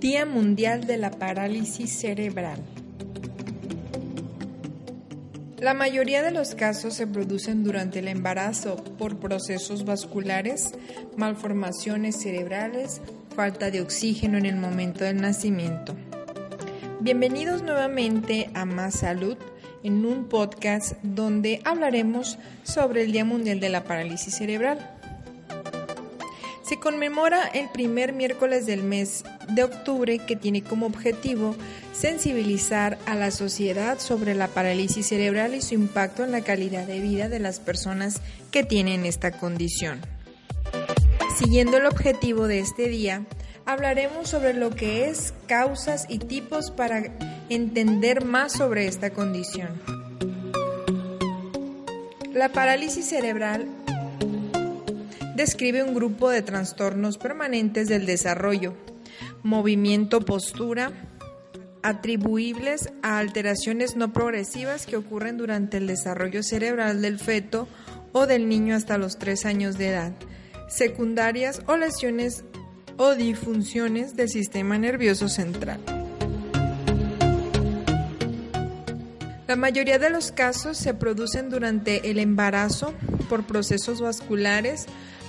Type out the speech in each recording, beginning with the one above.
Día Mundial de la Parálisis Cerebral. La mayoría de los casos se producen durante el embarazo por procesos vasculares, malformaciones cerebrales, falta de oxígeno en el momento del nacimiento. Bienvenidos nuevamente a Más Salud en un podcast donde hablaremos sobre el Día Mundial de la Parálisis Cerebral. Se conmemora el primer miércoles del mes de octubre que tiene como objetivo sensibilizar a la sociedad sobre la parálisis cerebral y su impacto en la calidad de vida de las personas que tienen esta condición. Siguiendo el objetivo de este día, hablaremos sobre lo que es causas y tipos para entender más sobre esta condición. La parálisis cerebral describe un grupo de trastornos permanentes del desarrollo, movimiento, postura, atribuibles a alteraciones no progresivas que ocurren durante el desarrollo cerebral del feto o del niño hasta los 3 años de edad, secundarias o lesiones o disfunciones del sistema nervioso central. La mayoría de los casos se producen durante el embarazo por procesos vasculares,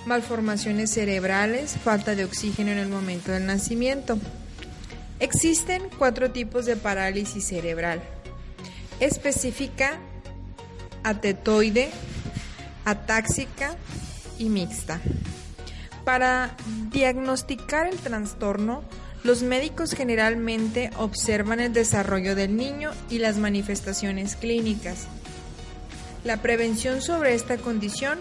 malformaciones cerebrales, falta de oxígeno en el momento del nacimiento. Existen cuatro tipos de parálisis cerebral. Específica, atetoide, atáxica y mixta. Para diagnosticar el trastorno, los médicos generalmente observan el desarrollo del niño y las manifestaciones clínicas. La prevención sobre esta condición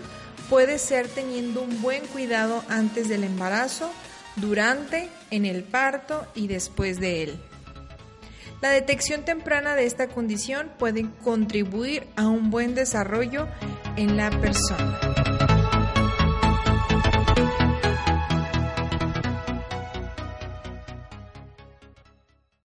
puede ser teniendo un buen cuidado antes del embarazo, durante, en el parto y después de él. La detección temprana de esta condición puede contribuir a un buen desarrollo en la persona.